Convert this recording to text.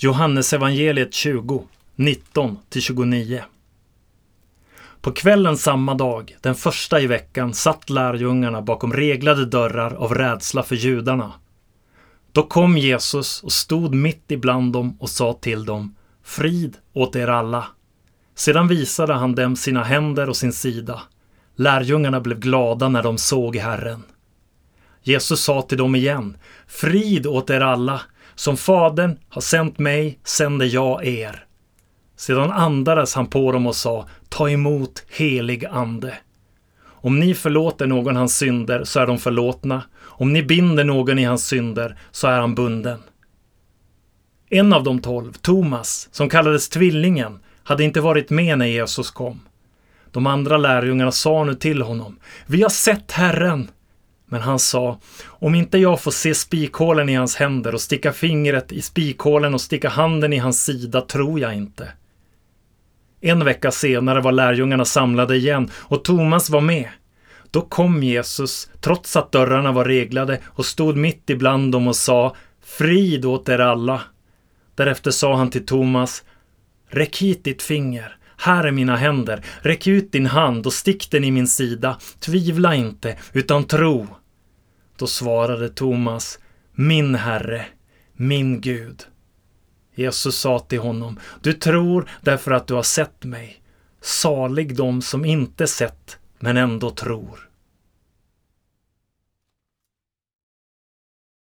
Johannesevangeliet 20, 19-29. På kvällen samma dag, den första i veckan, satt lärjungarna bakom reglade dörrar av rädsla för judarna. Då kom Jesus och stod mitt ibland dem och sa till dem Frid åt er alla. Sedan visade han dem sina händer och sin sida. Lärjungarna blev glada när de såg Herren. Jesus sa till dem igen Frid åt er alla. Som Fadern har sänt mig sänder jag er. Sedan andades han på dem och sa Ta emot helig ande. Om ni förlåter någon hans synder så är de förlåtna. Om ni binder någon i hans synder så är han bunden. En av de tolv, Thomas, som kallades Tvillingen, hade inte varit med när Jesus kom. De andra lärjungarna sa nu till honom, vi har sett Herren. Men han sa, om inte jag får se spikhålen i hans händer och sticka fingret i spikhålen och sticka handen i hans sida tror jag inte. En vecka senare var lärjungarna samlade igen och Thomas var med. Då kom Jesus, trots att dörrarna var reglade, och stod mitt ibland dem och sa Frid åt er alla. Därefter sa han till Thomas Räck hit ditt finger. Här är mina händer. Räck ut din hand och stick den i min sida. Tvivla inte, utan tro. Då svarade Thomas Min Herre, min Gud. Jesus sa till honom, du tror därför att du har sett mig. Salig de som inte sett men ändå tror.